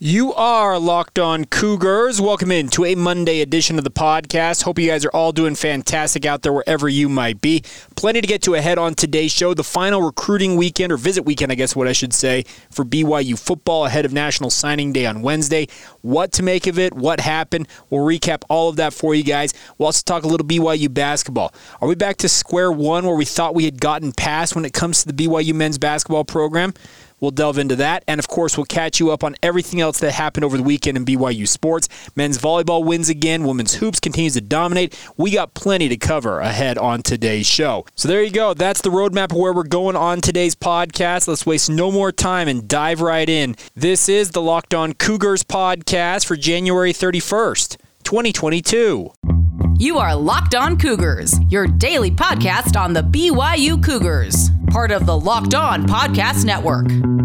You are locked on Cougars. Welcome in to a Monday edition of the podcast. Hope you guys are all doing fantastic out there wherever you might be. Plenty to get to ahead on today's show. The final recruiting weekend, or visit weekend, I guess what I should say, for BYU football ahead of National Signing Day on Wednesday. What to make of it, what happened. We'll recap all of that for you guys. We'll also talk a little BYU basketball. Are we back to square one where we thought we had gotten past when it comes to the BYU men's basketball program? We'll delve into that. And of course, we'll catch you up on everything else that happened over the weekend in BYU sports. Men's volleyball wins again. Women's hoops continues to dominate. We got plenty to cover ahead on today's show. So there you go. That's the roadmap of where we're going on today's podcast. Let's waste no more time and dive right in. This is the Locked On Cougars podcast for January 31st, 2022. You are Locked On Cougars, your daily podcast on the BYU Cougars, part of the Locked On Podcast Network.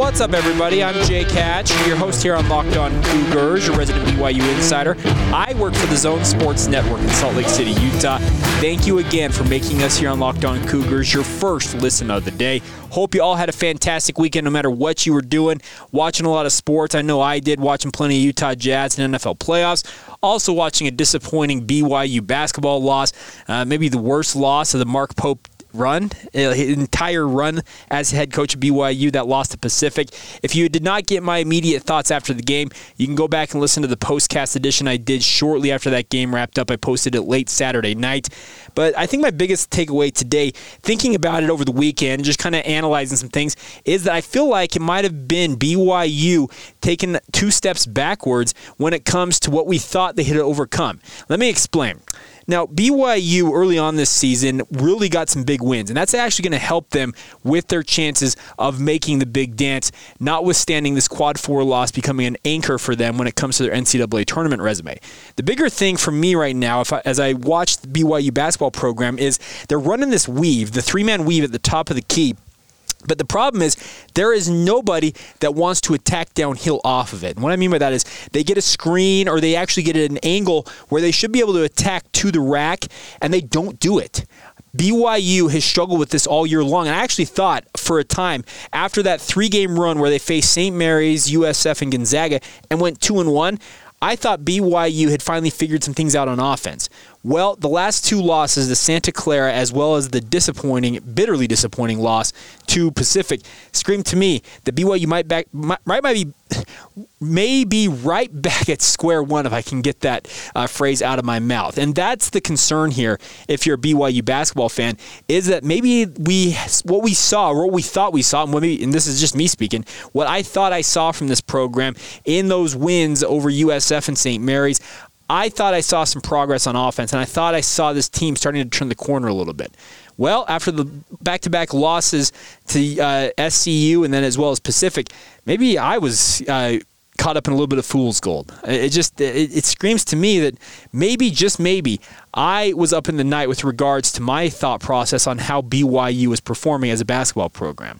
What's up, everybody? I'm Jake Hatch, your host here on Locked On Cougars, your resident BYU insider. I work for the Zone Sports Network in Salt Lake City, Utah. Thank you again for making us here on Locked On Cougars your first listen of the day. Hope you all had a fantastic weekend no matter what you were doing. Watching a lot of sports. I know I did, watching plenty of Utah Jazz and NFL playoffs. Also, watching a disappointing BYU basketball loss, uh, maybe the worst loss of the Mark Pope run, uh, entire run as head coach of BYU that lost to Pacific. If you did not get my immediate thoughts after the game, you can go back and listen to the postcast edition I did shortly after that game wrapped up. I posted it late Saturday night. But I think my biggest takeaway today, thinking about it over the weekend, just kind of analyzing some things, is that I feel like it might have been BYU taking two steps backwards when it comes to what we thought they had overcome. Let me explain. Now, BYU early on this season really got some big wins, and that's actually going to help them with their chances of making the big dance, notwithstanding this quad four loss becoming an anchor for them when it comes to their NCAA tournament resume. The bigger thing for me right now, I, as I watch the BYU basketball program, is they're running this weave, the three man weave at the top of the key but the problem is, there is nobody that wants to attack downhill off of it. And what I mean by that is they get a screen or they actually get an angle where they should be able to attack to the rack, and they don't do it. BYU has struggled with this all year long. And I actually thought for a time after that three game run where they faced St. Mary's, USF, and Gonzaga and went two and one, I thought BYU had finally figured some things out on offense. Well, the last two losses, the Santa Clara as well as the disappointing, bitterly disappointing loss to Pacific, scream to me that BYU might back might, might be may be right back at square one if I can get that uh, phrase out of my mouth. And that's the concern here. If you're a BYU basketball fan, is that maybe we what we saw, or what we thought we saw, and, maybe, and this is just me speaking, what I thought I saw from this program in those wins over USF and St. Mary's. I thought I saw some progress on offense, and I thought I saw this team starting to turn the corner a little bit. Well, after the back to back losses to uh, SCU and then as well as Pacific, maybe I was uh, caught up in a little bit of fool's gold. It just it, it, screams to me that maybe just maybe I was up in the night with regards to my thought process on how BYU was performing as a basketball program.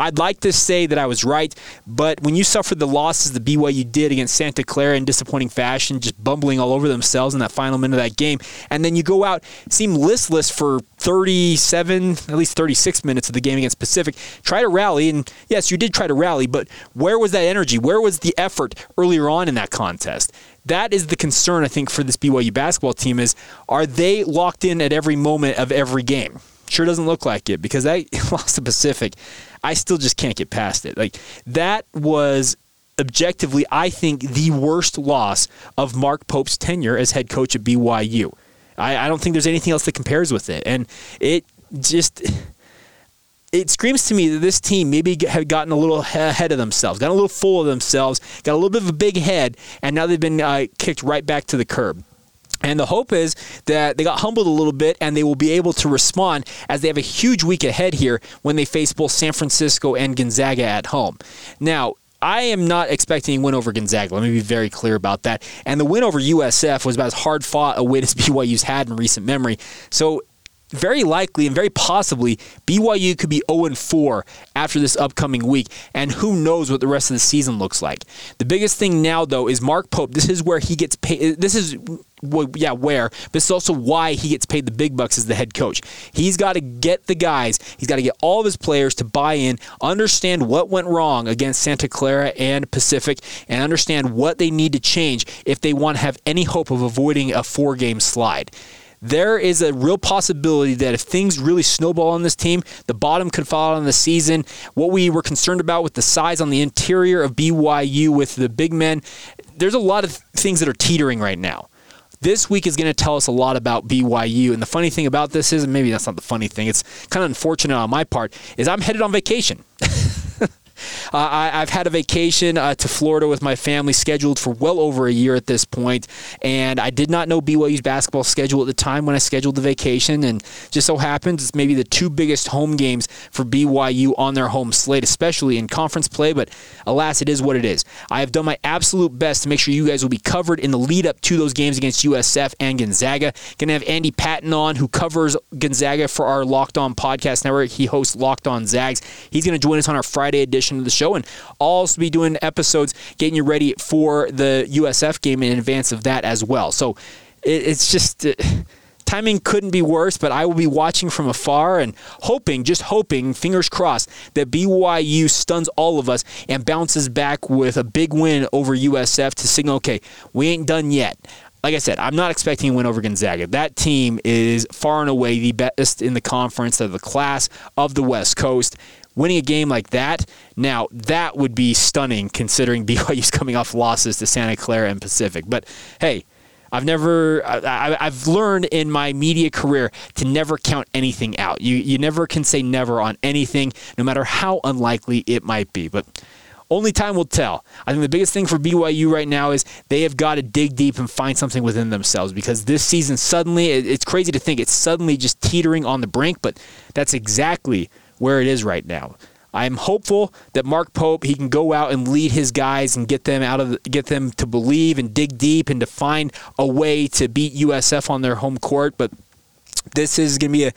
I'd like to say that I was right, but when you suffered the losses the BYU did against Santa Clara in disappointing fashion, just bumbling all over themselves in that final minute of that game, and then you go out, seem listless for 37, at least 36 minutes of the game against Pacific, try to rally, and yes, you did try to rally, but where was that energy? Where was the effort earlier on in that contest? that is the concern I think for this BYU basketball team is are they locked in at every moment of every game? Sure doesn't look like it because they lost to Pacific. I still just can't get past it. Like that was objectively, I think, the worst loss of Mark Pope's tenure as head coach at BYU. I, I don't think there's anything else that compares with it. And it just it screams to me that this team maybe had gotten a little ahead of themselves, got a little full of themselves, got a little bit of a big head, and now they've been uh, kicked right back to the curb. And the hope is that they got humbled a little bit and they will be able to respond as they have a huge week ahead here when they face both San Francisco and Gonzaga at home. Now, I am not expecting a win over Gonzaga. Let me be very clear about that. And the win over USF was about as hard fought a win as BYU's had in recent memory. So very likely and very possibly BYU could be 0 4 after this upcoming week, and who knows what the rest of the season looks like. The biggest thing now, though, is Mark Pope. This is where he gets paid. This is well, yeah, where, but it's also why he gets paid the big bucks as the head coach. He's got to get the guys, he's got to get all of his players to buy in, understand what went wrong against Santa Clara and Pacific, and understand what they need to change if they want to have any hope of avoiding a four game slide there is a real possibility that if things really snowball on this team, the bottom could fall out on the season. What we were concerned about with the size on the interior of BYU with the big men, there's a lot of things that are teetering right now. This week is going to tell us a lot about BYU. And the funny thing about this is, and maybe that's not the funny thing, it's kind of unfortunate on my part, is I'm headed on vacation. Uh, I, have had a vacation uh, to Florida with my family scheduled for well over a year at this point, and I did not know BYU's basketball schedule at the time when I scheduled the vacation, and just so happens it's maybe the two biggest home games for BYU on their home slate, especially in conference play. But alas, it is what it is. I have done my absolute best to make sure you guys will be covered in the lead up to those games against USF and Gonzaga. Gonna have Andy Patton on, who covers Gonzaga for our Locked On podcast network. He hosts Locked On Zags. He's gonna join us on our Friday edition of the show, and I'll also be doing episodes getting you ready for the USF game in advance of that as well. So it's just. Uh, timing couldn't be worse, but I will be watching from afar and hoping, just hoping, fingers crossed, that BYU stuns all of us and bounces back with a big win over USF to signal, okay, we ain't done yet like I said, I'm not expecting a win over Gonzaga. That team is far and away the best in the conference of the class of the West Coast winning a game like that, now that would be stunning considering BYU's coming off losses to Santa Clara and Pacific. But hey, I've never, I, have learned in my media career to never count anything out. You, you never can say never on anything, no matter how unlikely it might be. But only time will tell. I think the biggest thing for BYU right now is they have got to dig deep and find something within themselves because this season suddenly, it's crazy to think it's suddenly just teetering on the brink, but that's exactly where it is right now. I'm hopeful that Mark Pope he can go out and lead his guys and get them out of the, get them to believe and dig deep and to find a way to beat USF on their home court. But this is going to be a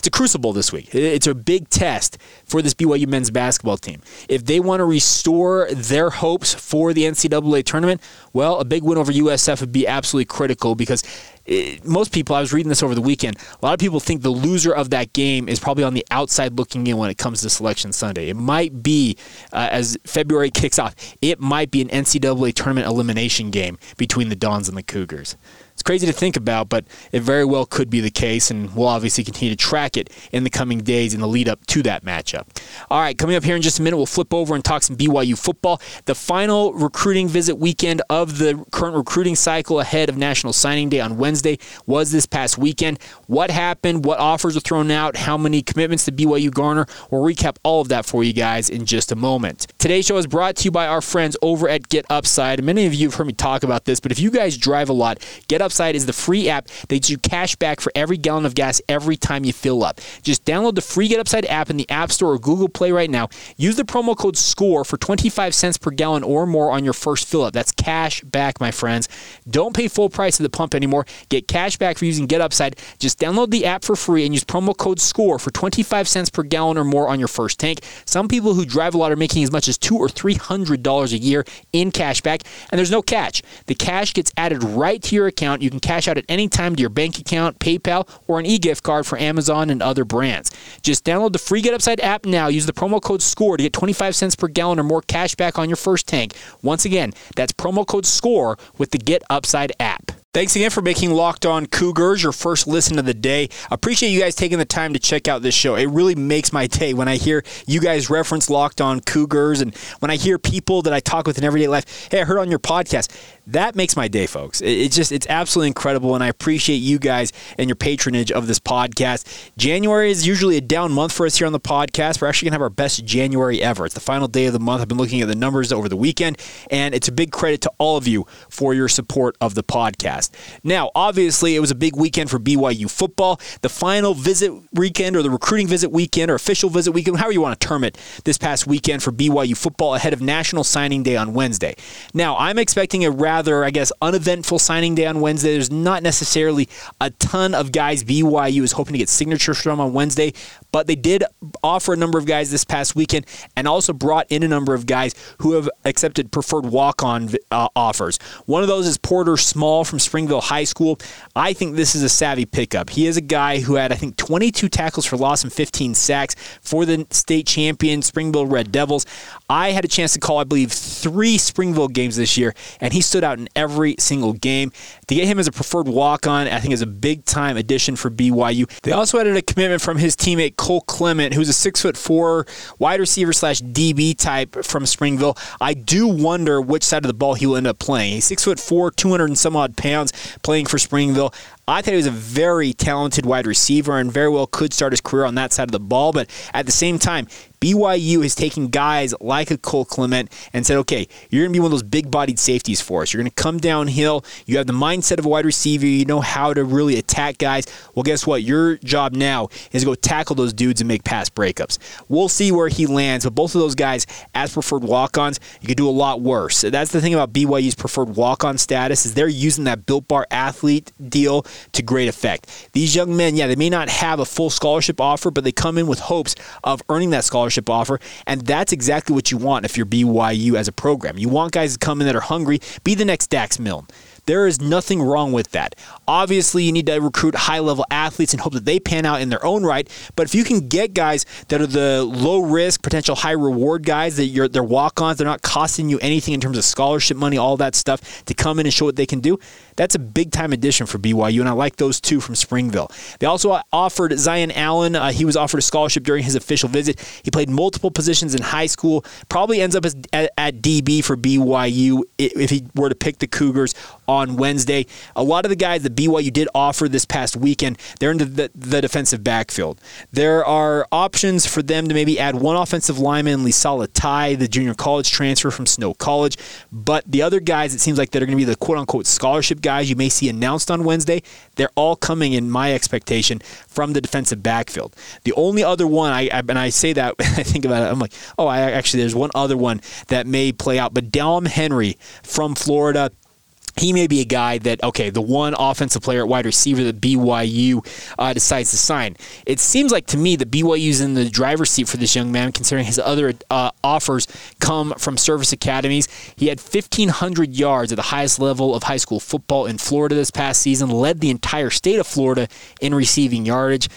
it's a crucible this week. It's a big test for this BYU men's basketball team. If they want to restore their hopes for the NCAA tournament, well, a big win over USF would be absolutely critical because it, most people, I was reading this over the weekend, a lot of people think the loser of that game is probably on the outside looking in when it comes to Selection Sunday. It might be, uh, as February kicks off, it might be an NCAA tournament elimination game between the Dons and the Cougars. It's crazy to think about, but it very well could be the case, and we'll obviously continue to track it in the coming days in the lead up to that matchup. All right, coming up here in just a minute, we'll flip over and talk some BYU football. The final recruiting visit weekend of the current recruiting cycle ahead of National Signing Day on Wednesday was this past weekend. What happened? What offers were thrown out? How many commitments did BYU garner? We'll recap all of that for you guys in just a moment. Today's show is brought to you by our friends over at Get Upside. Many of you have heard me talk about this, but if you guys drive a lot, Get Upside Upside is the free app that you cash back for every gallon of gas every time you fill up. Just download the free Get Upside app in the App Store or Google Play right now. Use the promo code SCORE for 25 cents per gallon or more on your first fill up. That's cash back, my friends. Don't pay full price at the pump anymore. Get cash back for using Get Upside. Just download the app for free and use promo code SCORE for 25 cents per gallon or more on your first tank. Some people who drive a lot are making as much as two or three hundred dollars a year in cash back, and there's no catch. The cash gets added right to your account account. You can cash out at any time to your bank account, PayPal, or an e-gift card for Amazon and other brands. Just download the free Get Upside app now. Use the promo code SCORE to get 25 cents per gallon or more cash back on your first tank. Once again, that's promo code SCORE with the Get Upside app. Thanks again for making Locked On Cougars your first listen of the day. Appreciate you guys taking the time to check out this show. It really makes my day when I hear you guys reference Locked On Cougars and when I hear people that I talk with in everyday life, hey, I heard on your podcast. That makes my day, folks. It's just, it's absolutely incredible, and I appreciate you guys and your patronage of this podcast. January is usually a down month for us here on the podcast. We're actually going to have our best January ever. It's the final day of the month. I've been looking at the numbers over the weekend, and it's a big credit to all of you for your support of the podcast. Now, obviously, it was a big weekend for BYU football. The final visit weekend, or the recruiting visit weekend, or official visit weekend, however you want to term it, this past weekend for BYU football ahead of National Signing Day on Wednesday. Now, I'm expecting a rather, I guess, uneventful signing day on Wednesday. There's not necessarily a ton of guys BYU is hoping to get signatures from on Wednesday, but they did offer a number of guys this past weekend and also brought in a number of guys who have accepted preferred walk on uh, offers. One of those is Porter Small from Springville High School. I think this is a savvy pickup. He is a guy who had, I think, 22 tackles for loss and 15 sacks for the state champion Springville Red Devils. I had a chance to call, I believe, three Springville games this year, and he stood out in every single game. To get him as a preferred walk on, I think is a big time addition for BYU. They also added a commitment from his teammate Cole Clement, who's a six foot four wide receiver slash DB type from Springville. I do wonder which side of the ball he will end up playing. He's six foot four, 200 and some odd pounds playing for Springville. I thought he was a very talented wide receiver and very well could start his career on that side of the ball. But at the same time, BYU has taken guys like a Cole Clement and said, okay, you're going to be one of those big bodied safeties for us. You're going to come downhill. You have the mindset of a wide receiver. You know how to really attack guys. Well, guess what? Your job now is to go tackle those dudes and make pass breakups. We'll see where he lands, but both of those guys, as preferred walk ons, you could do a lot worse. That's the thing about BYU's preferred walk on status is they're using that Built Bar athlete deal to great effect. These young men, yeah, they may not have a full scholarship offer, but they come in with hopes of earning that scholarship offer. And that's exactly what you want if you're BYU as a program. You want guys to come in that are hungry, be the next Dax Milne. There is nothing wrong with that. Obviously, you need to recruit high level athletes and hope that they pan out in their own right. But if you can get guys that are the low risk, potential high reward guys that you're they're walk ons, they're not costing you anything in terms of scholarship money, all that stuff to come in and show what they can do. That's a big time addition for BYU, and I like those two from Springville. They also offered Zion Allen. Uh, he was offered a scholarship during his official visit. He played multiple positions in high school. Probably ends up as, at, at DB for BYU if he were to pick the Cougars on Wednesday. A lot of the guys that BYU did offer this past weekend, they're in the, the defensive backfield. There are options for them to maybe add one offensive lineman, Lisala Tai, the junior college transfer from Snow College. But the other guys, it seems like they're going to be the quote unquote scholarship guys you may see announced on Wednesday. They're all coming, in my expectation, from the defensive backfield. The only other one, I, and I say that, I think about it, I'm like, oh, I actually, there's one other one that may play out. But Dallin Henry from Florida, he may be a guy that okay, the one offensive player at wide receiver that BYU uh, decides to sign. It seems like to me that BYU's in the driver's seat for this young man, considering his other uh, offers come from service academies. He had 1,500 yards at the highest level of high school football in Florida this past season, led the entire state of Florida in receiving yardage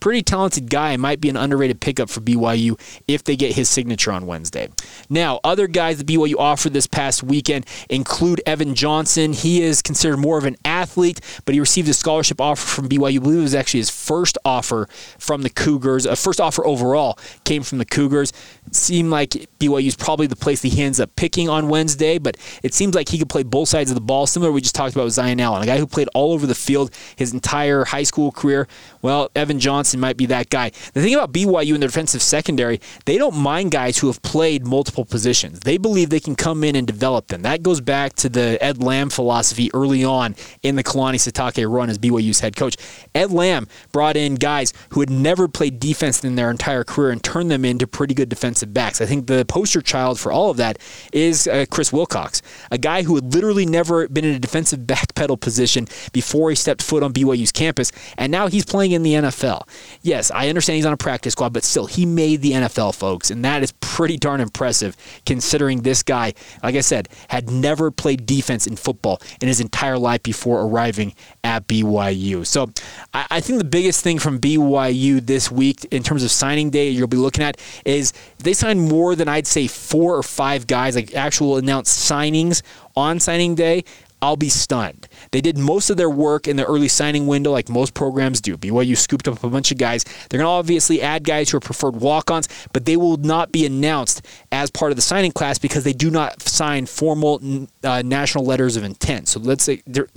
pretty talented guy. Might be an underrated pickup for BYU if they get his signature on Wednesday. Now, other guys that BYU offered this past weekend include Evan Johnson. He is considered more of an athlete, but he received a scholarship offer from BYU. I believe it was actually his first offer from the Cougars. A first offer overall came from the Cougars. It seemed like BYU is probably the place that he ends up picking on Wednesday, but it seems like he could play both sides of the ball. Similar, we just talked about with Zion Allen, a guy who played all over the field his entire high school career. Well, Evan Johnson might be that guy. The thing about BYU in their defensive secondary, they don't mind guys who have played multiple positions. They believe they can come in and develop them. That goes back to the Ed Lamb philosophy early on in the Kalani Sitake run as BYU's head coach. Ed Lamb brought in guys who had never played defense in their entire career and turned them into pretty good defensive backs. I think the poster child for all of that is uh, Chris Wilcox, a guy who had literally never been in a defensive backpedal position before he stepped foot on BYU's campus, and now he's playing in the NFL. Yes, I understand he's on a practice squad, but still, he made the NFL, folks, and that is pretty darn impressive considering this guy, like I said, had never played defense in football in his entire life before arriving at BYU. So I, I think the biggest thing from BYU this week in terms of signing day you'll be looking at is they signed more than I'd say four or five guys, like actual announced signings on signing day. I'll be stunned. They did most of their work in the early signing window, like most programs do. BYU scooped up a bunch of guys. They're going to obviously add guys who are preferred walk ons, but they will not be announced as part of the signing class because they do not sign formal uh, national letters of intent. So let's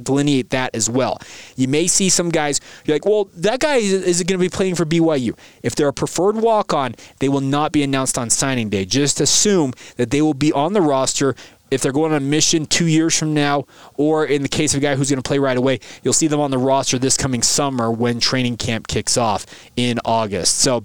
delineate that as well. You may see some guys, you're like, well, that guy is, is going to be playing for BYU. If they're a preferred walk on, they will not be announced on signing day. Just assume that they will be on the roster if they're going on a mission two years from now, or in the case of a guy who's going to play right away, you'll see them on the roster this coming summer when training camp kicks off in August. So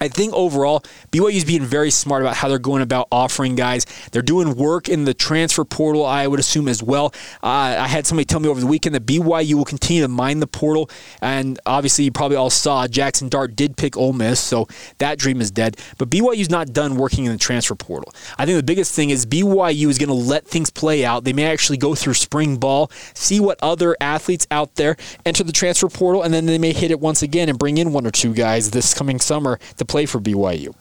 I think overall, BYU is being very smart about how they're going about offering guys. They're doing work in the transfer portal, I would assume, as well. Uh, I had somebody tell me over the weekend that BYU will continue to mine the portal. And obviously, you probably all saw Jackson Dart did pick Ole Miss, so that dream is dead. But BYU's not done working in the transfer portal. I think the biggest thing is BYU is going to let things play out. They may actually go through spring ball, see what other athletes out there enter the transfer portal, and then they may hit it once again and bring in one or two guys this coming summer play for BYU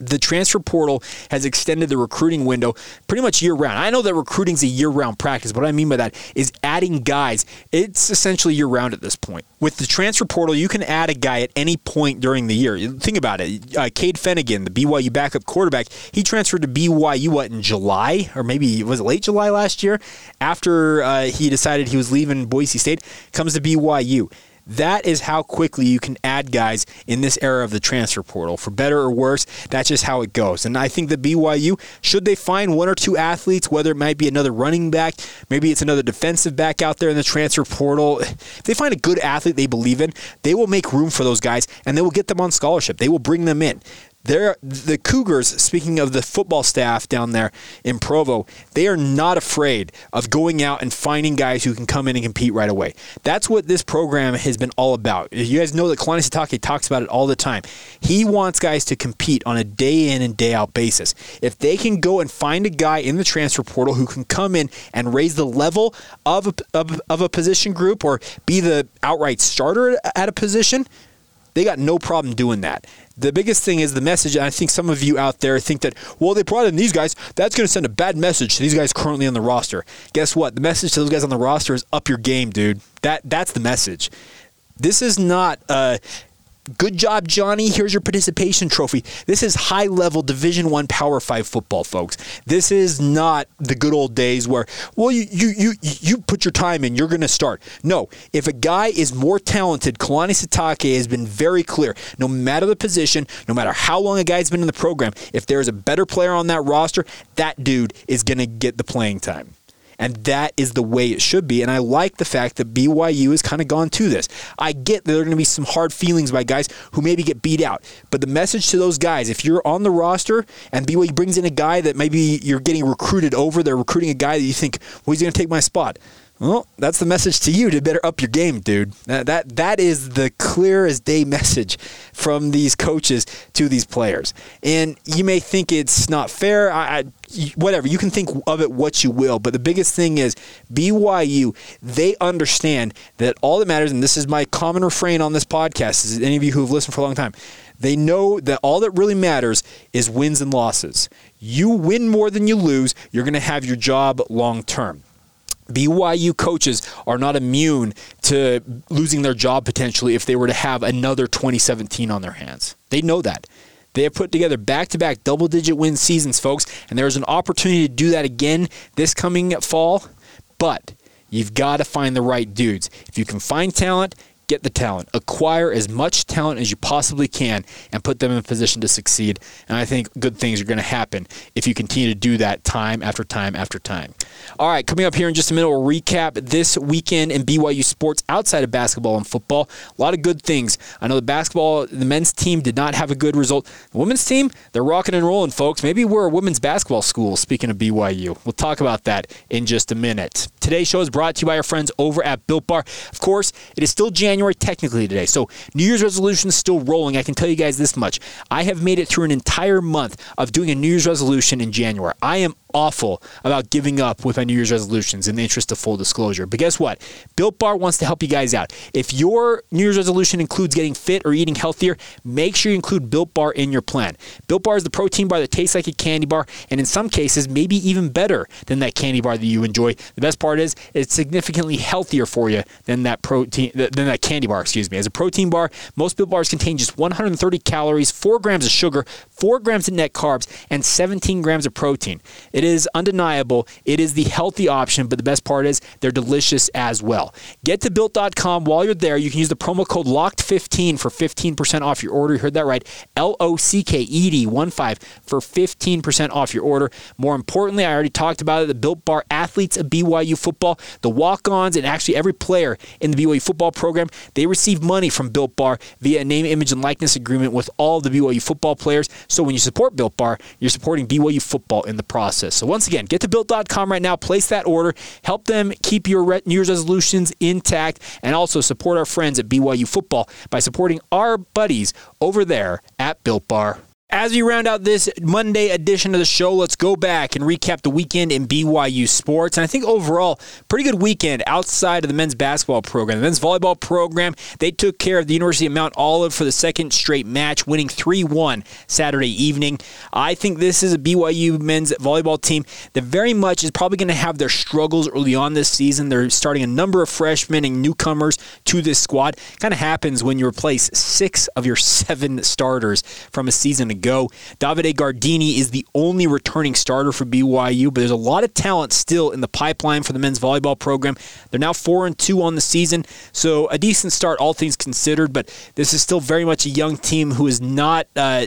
the transfer portal has extended the recruiting window pretty much year round. I know that recruiting is a year round practice, but what I mean by that is adding guys. It's essentially year round at this point. With the transfer portal, you can add a guy at any point during the year. Think about it. Uh, Cade Fennegan, the BYU backup quarterback, he transferred to BYU what in July or maybe was it late July last year after uh, he decided he was leaving Boise State. Comes to BYU. That is how quickly you can add guys in this era of the transfer portal. For better or worse, that's just how it goes. And I think the BYU, should they find one or two athletes, whether it might be another running back, maybe it's another defensive back out there in the transfer portal, if they find a good athlete they believe in, they will make room for those guys and they will get them on scholarship. They will bring them in. They're, the Cougars, speaking of the football staff down there in Provo, they are not afraid of going out and finding guys who can come in and compete right away. That's what this program has been all about. You guys know that Kalani Sitake talks about it all the time. He wants guys to compete on a day in and day out basis. If they can go and find a guy in the transfer portal who can come in and raise the level of a, of, of a position group or be the outright starter at a position, they got no problem doing that. The biggest thing is the message. And I think some of you out there think that, well, they brought in these guys. That's going to send a bad message to these guys currently on the roster. Guess what? The message to those guys on the roster is up your game, dude. That That's the message. This is not uh, good job johnny. Here's your participation trophy. This is high level division one power five football folks. This is not the good old days where well you you you, you put your time in you're going to start. No if a guy is more talented kalani sitake has been very clear. No matter the position no matter how long a guy's been in the program if there's a better player on that roster that dude is going to get the playing time and that is the way it should be. And I like the fact that BYU has kind of gone to this. I get that there are going to be some hard feelings by guys who maybe get beat out. But the message to those guys, if you're on the roster and BYU brings in a guy that maybe you're getting recruited over, they're recruiting a guy that you think, well, he's going to take my spot. Well, that's the message to you to better up your game, dude. That, that that is the clear as day message from these coaches to these players. And you may think it's not fair. I, I whatever you can think of it what you will but the biggest thing is BYU they understand that all that matters and this is my common refrain on this podcast is any of you who have listened for a long time they know that all that really matters is wins and losses you win more than you lose you're going to have your job long term BYU coaches are not immune to losing their job potentially if they were to have another 2017 on their hands. They know that. They have put together back to back double digit win seasons, folks, and there's an opportunity to do that again this coming fall. But you've got to find the right dudes. If you can find talent, get the talent, acquire as much talent as you possibly can, and put them in a position to succeed. And I think good things are going to happen if you continue to do that time after time after time. All right, coming up here in just a minute, we'll recap this weekend in BYU sports outside of basketball and football. A lot of good things. I know the basketball, the men's team did not have a good result. The women's team, they're rocking and rolling, folks. Maybe we're a women's basketball school, speaking of BYU. We'll talk about that in just a minute. Today's show is brought to you by our friends over at Built Bar. Of course, it is still January technically today, so New Year's resolution is still rolling. I can tell you guys this much. I have made it through an entire month of doing a New Year's resolution in January. I am awful about giving up with my New Year's resolutions in the interest of full disclosure. But guess what? Built Bar wants to help you guys out. If your New Year's resolution includes getting fit or eating healthier, make sure you include Built Bar in your plan. Built Bar is the protein bar that tastes like a candy bar, and in some cases, maybe even better than that candy bar that you enjoy. The best part is it's significantly healthier for you than that protein than that candy bar, excuse me. As a protein bar, most Built Bars contain just 130 calories, 4 grams of sugar, 4 grams of net carbs, and 17 grams of protein. It is undeniable. It is the healthy option, but the best part is they're delicious as well. Get to built.com while you're there. You can use the promo code LOCKED15 for 15% off your order. You heard that right. L O C K E D 1 5 for 15% off your order. More importantly, I already talked about it the Built Bar athletes of BYU football, the walk ons, and actually every player in the BYU football program, they receive money from Built Bar via a name, image, and likeness agreement with all the BYU football players. So when you support Built Bar, you're supporting BYU football in the process. So once again, get to built.com right now, place that order, help them keep your New Year's resolutions intact, and also support our friends at BYU football by supporting our buddies over there at Built Bar. As we round out this Monday edition of the show, let's go back and recap the weekend in BYU sports. And I think overall, pretty good weekend outside of the men's basketball program. The men's volleyball program, they took care of the University of Mount Olive for the second straight match, winning 3 1 Saturday evening. I think this is a BYU men's volleyball team that very much is probably going to have their struggles early on this season. They're starting a number of freshmen and newcomers to this squad. Kind of happens when you replace six of your seven starters from a season go. Davide Gardini is the only returning starter for BYU, but there's a lot of talent still in the pipeline for the men's volleyball program. They're now four and two on the season, so a decent start, all things considered. But this is still very much a young team who is not. Uh,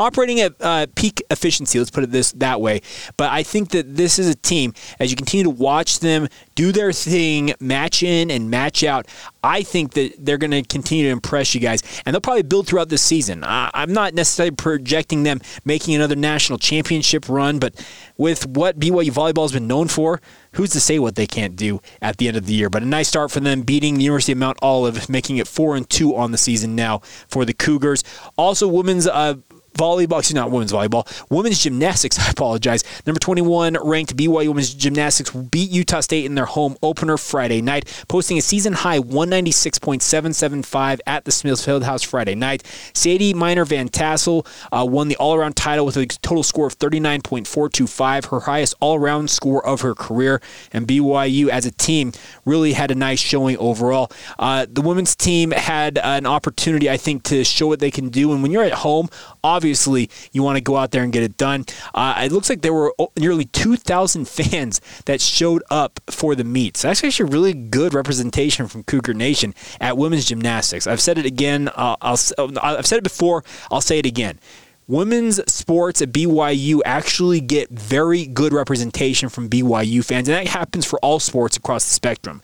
operating at uh, peak efficiency. Let's put it this that way. But I think that this is a team as you continue to watch them do their thing, match in and match out. I think that they're going to continue to impress you guys, and they'll probably build throughout this season. I'm not necessarily projecting them making another national championship run, but with what BYU volleyball has been known for, who's to say what they can't do at the end of the year? But a nice start for them, beating the University of Mount Olive, making it four and two on the season now for the Cougars. Also, women's. Uh, volleyball, excuse me, not women's volleyball, women's gymnastics, I apologize. Number 21 ranked BYU women's gymnastics beat Utah State in their home opener Friday night, posting a season high 196.775 at the Smith Fieldhouse Friday night. Sadie Miner Van Tassel uh, won the all around title with a total score of 39.425, her highest all around score of her career. And BYU as a team really had a nice showing overall. Uh, the women's team had an opportunity, I think, to show what they can do. And when you're at home, obviously, obviously you want to go out there and get it done. Uh, it looks like there were nearly 2,000 fans that showed up for the meets. That's actually really good representation from Cougar Nation at women's gymnastics. I've said it again. Uh, I'll, I've said it before. I'll say it again women's sports at BYU actually get very good representation from BYU fans, and that happens for all sports across the spectrum.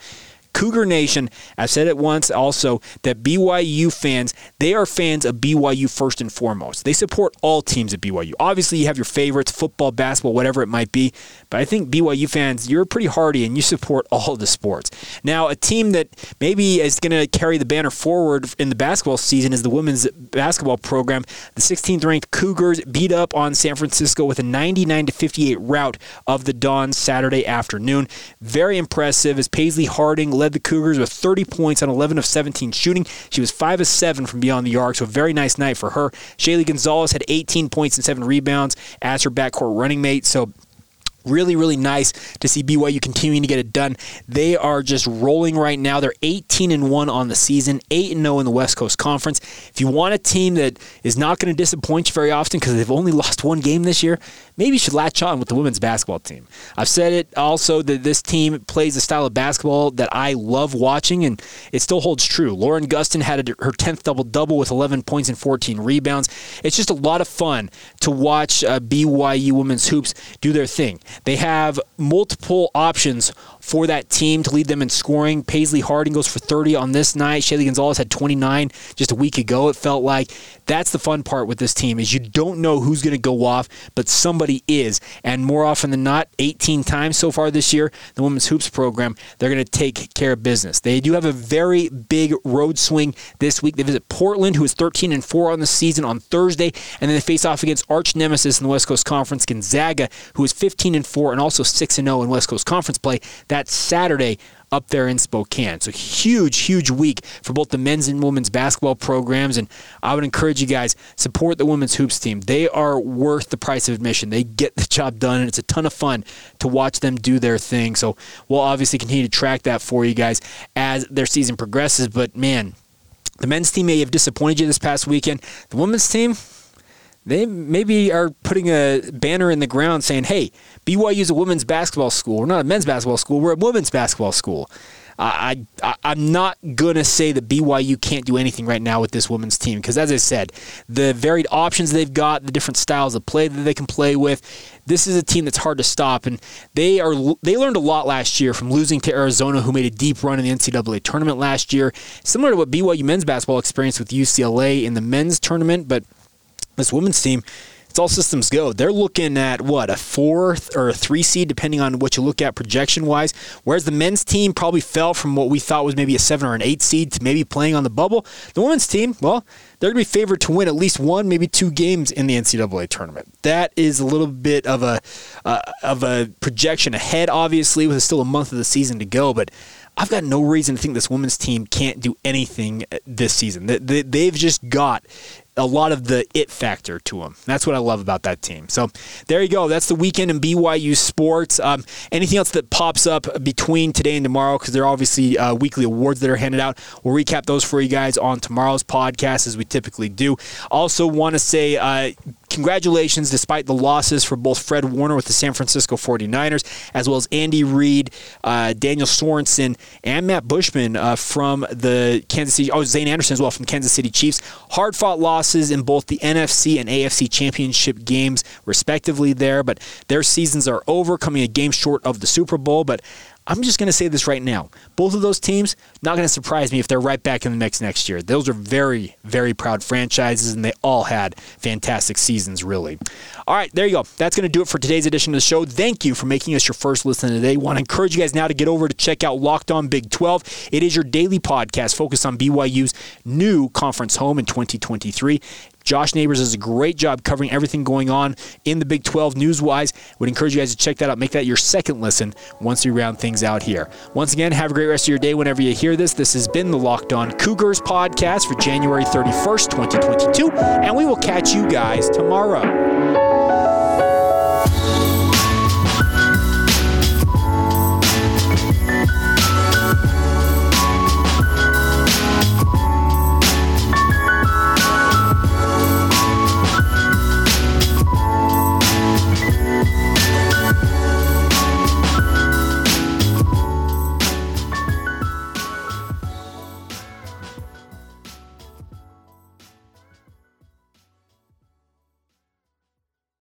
Cougar Nation, I've said it once also that BYU fans, they are fans of BYU first and foremost. They support all teams at BYU. Obviously, you have your favorites, football, basketball, whatever it might be, but I think BYU fans, you're pretty hardy and you support all the sports. Now, a team that maybe is going to carry the banner forward in the basketball season is the women's basketball program. The 16th ranked Cougars beat up on San Francisco with a 99 58 rout of the Dons Saturday afternoon. Very impressive as Paisley Harding led led the Cougars with 30 points on 11 of 17 shooting. She was 5 of 7 from beyond the arc, so a very nice night for her. Shaylee Gonzalez had 18 points and 7 rebounds as her backcourt running mate, so really, really nice to see BYU continuing to get it done. They are just rolling right now. They're 18 and 1 on the season, 8 and 0 in the West Coast Conference. If you want a team that is not going to disappoint you very often because they've only lost one game this year, maybe you should latch on with the women's basketball team. I've said it also that this team plays a style of basketball that I love watching, and it still holds true. Lauren Gustin had her 10th double double with 11 points and 14 rebounds. It's just a lot of fun to watch uh, BYU women's hoops do their thing. They have multiple options for that team to lead them in scoring. Paisley Harding goes for 30 on this night. Shaylee Gonzalez had 29 just a week ago. It felt like that's the fun part with this team is you don't know who's going to go off, but somebody is. And more often than not, 18 times so far this year, the women's hoops program, they're going to take care of business. They do have a very big road swing this week. They visit Portland, who is 13 and 4 on the season on Thursday, and then they face off against arch nemesis in the West Coast Conference, Gonzaga, who is 15 and 4 and also 6 and 0 in West Coast Conference play. That's Saturday up there in Spokane. So huge, huge week for both the men's and women's basketball programs. And I would encourage you guys support the women's hoops team. They are worth the price of admission. They get the job done, and it's a ton of fun to watch them do their thing. So we'll obviously continue to track that for you guys as their season progresses. But man, the men's team may have disappointed you this past weekend. The women's team, they maybe are putting a banner in the ground saying, hey, BYU is a women's basketball school. We're not a men's basketball school, we're a women's basketball school. I, I, I'm not going to say that BYU can't do anything right now with this women's team because, as I said, the varied options they've got, the different styles of play that they can play with, this is a team that's hard to stop. And they are they learned a lot last year from losing to Arizona, who made a deep run in the NCAA tournament last year, similar to what BYU men's basketball experienced with UCLA in the men's tournament. But this women's team it's all systems go. They're looking at what a fourth or a three seed, depending on what you look at projection wise. Whereas the men's team probably fell from what we thought was maybe a seven or an eight seed to maybe playing on the bubble. The women's team, well, they're going to be favored to win at least one, maybe two games in the NCAA tournament. That is a little bit of a uh, of a projection ahead, obviously, with still a month of the season to go, but. I've got no reason to think this women's team can't do anything this season. They've just got a lot of the it factor to them. That's what I love about that team. So there you go. That's the weekend in BYU sports. Um, anything else that pops up between today and tomorrow, because there are obviously uh, weekly awards that are handed out. We'll recap those for you guys on tomorrow's podcast, as we typically do. Also, want to say uh, congratulations, despite the losses for both Fred Warner with the San Francisco 49ers, as well as Andy Reid, uh, Daniel Sorensen, and Matt Bushman uh, from the Kansas City, oh, Zayne Anderson as well from Kansas City Chiefs. Hard fought losses in both the NFC and AFC championship games, respectively, there, but their seasons are over, coming a game short of the Super Bowl. But I'm just going to say this right now. Both of those teams, not going to surprise me if they're right back in the mix next year. Those are very, very proud franchises, and they all had fantastic seasons, really. All right, there you go. That's going to do it for today's edition of the show. Thank you for making us your first listen today. Want to encourage you guys now to get over to check out Locked On Big 12. It is your daily podcast focused on BYU's new conference home in 2023. Josh Neighbors does a great job covering everything going on in the Big 12 news wise. Would encourage you guys to check that out. Make that your second listen once we round things out here. Once again, have a great rest of your day whenever you hear this. This has been the Locked On Cougars podcast for January 31st, 2022, and we will catch you guys tomorrow.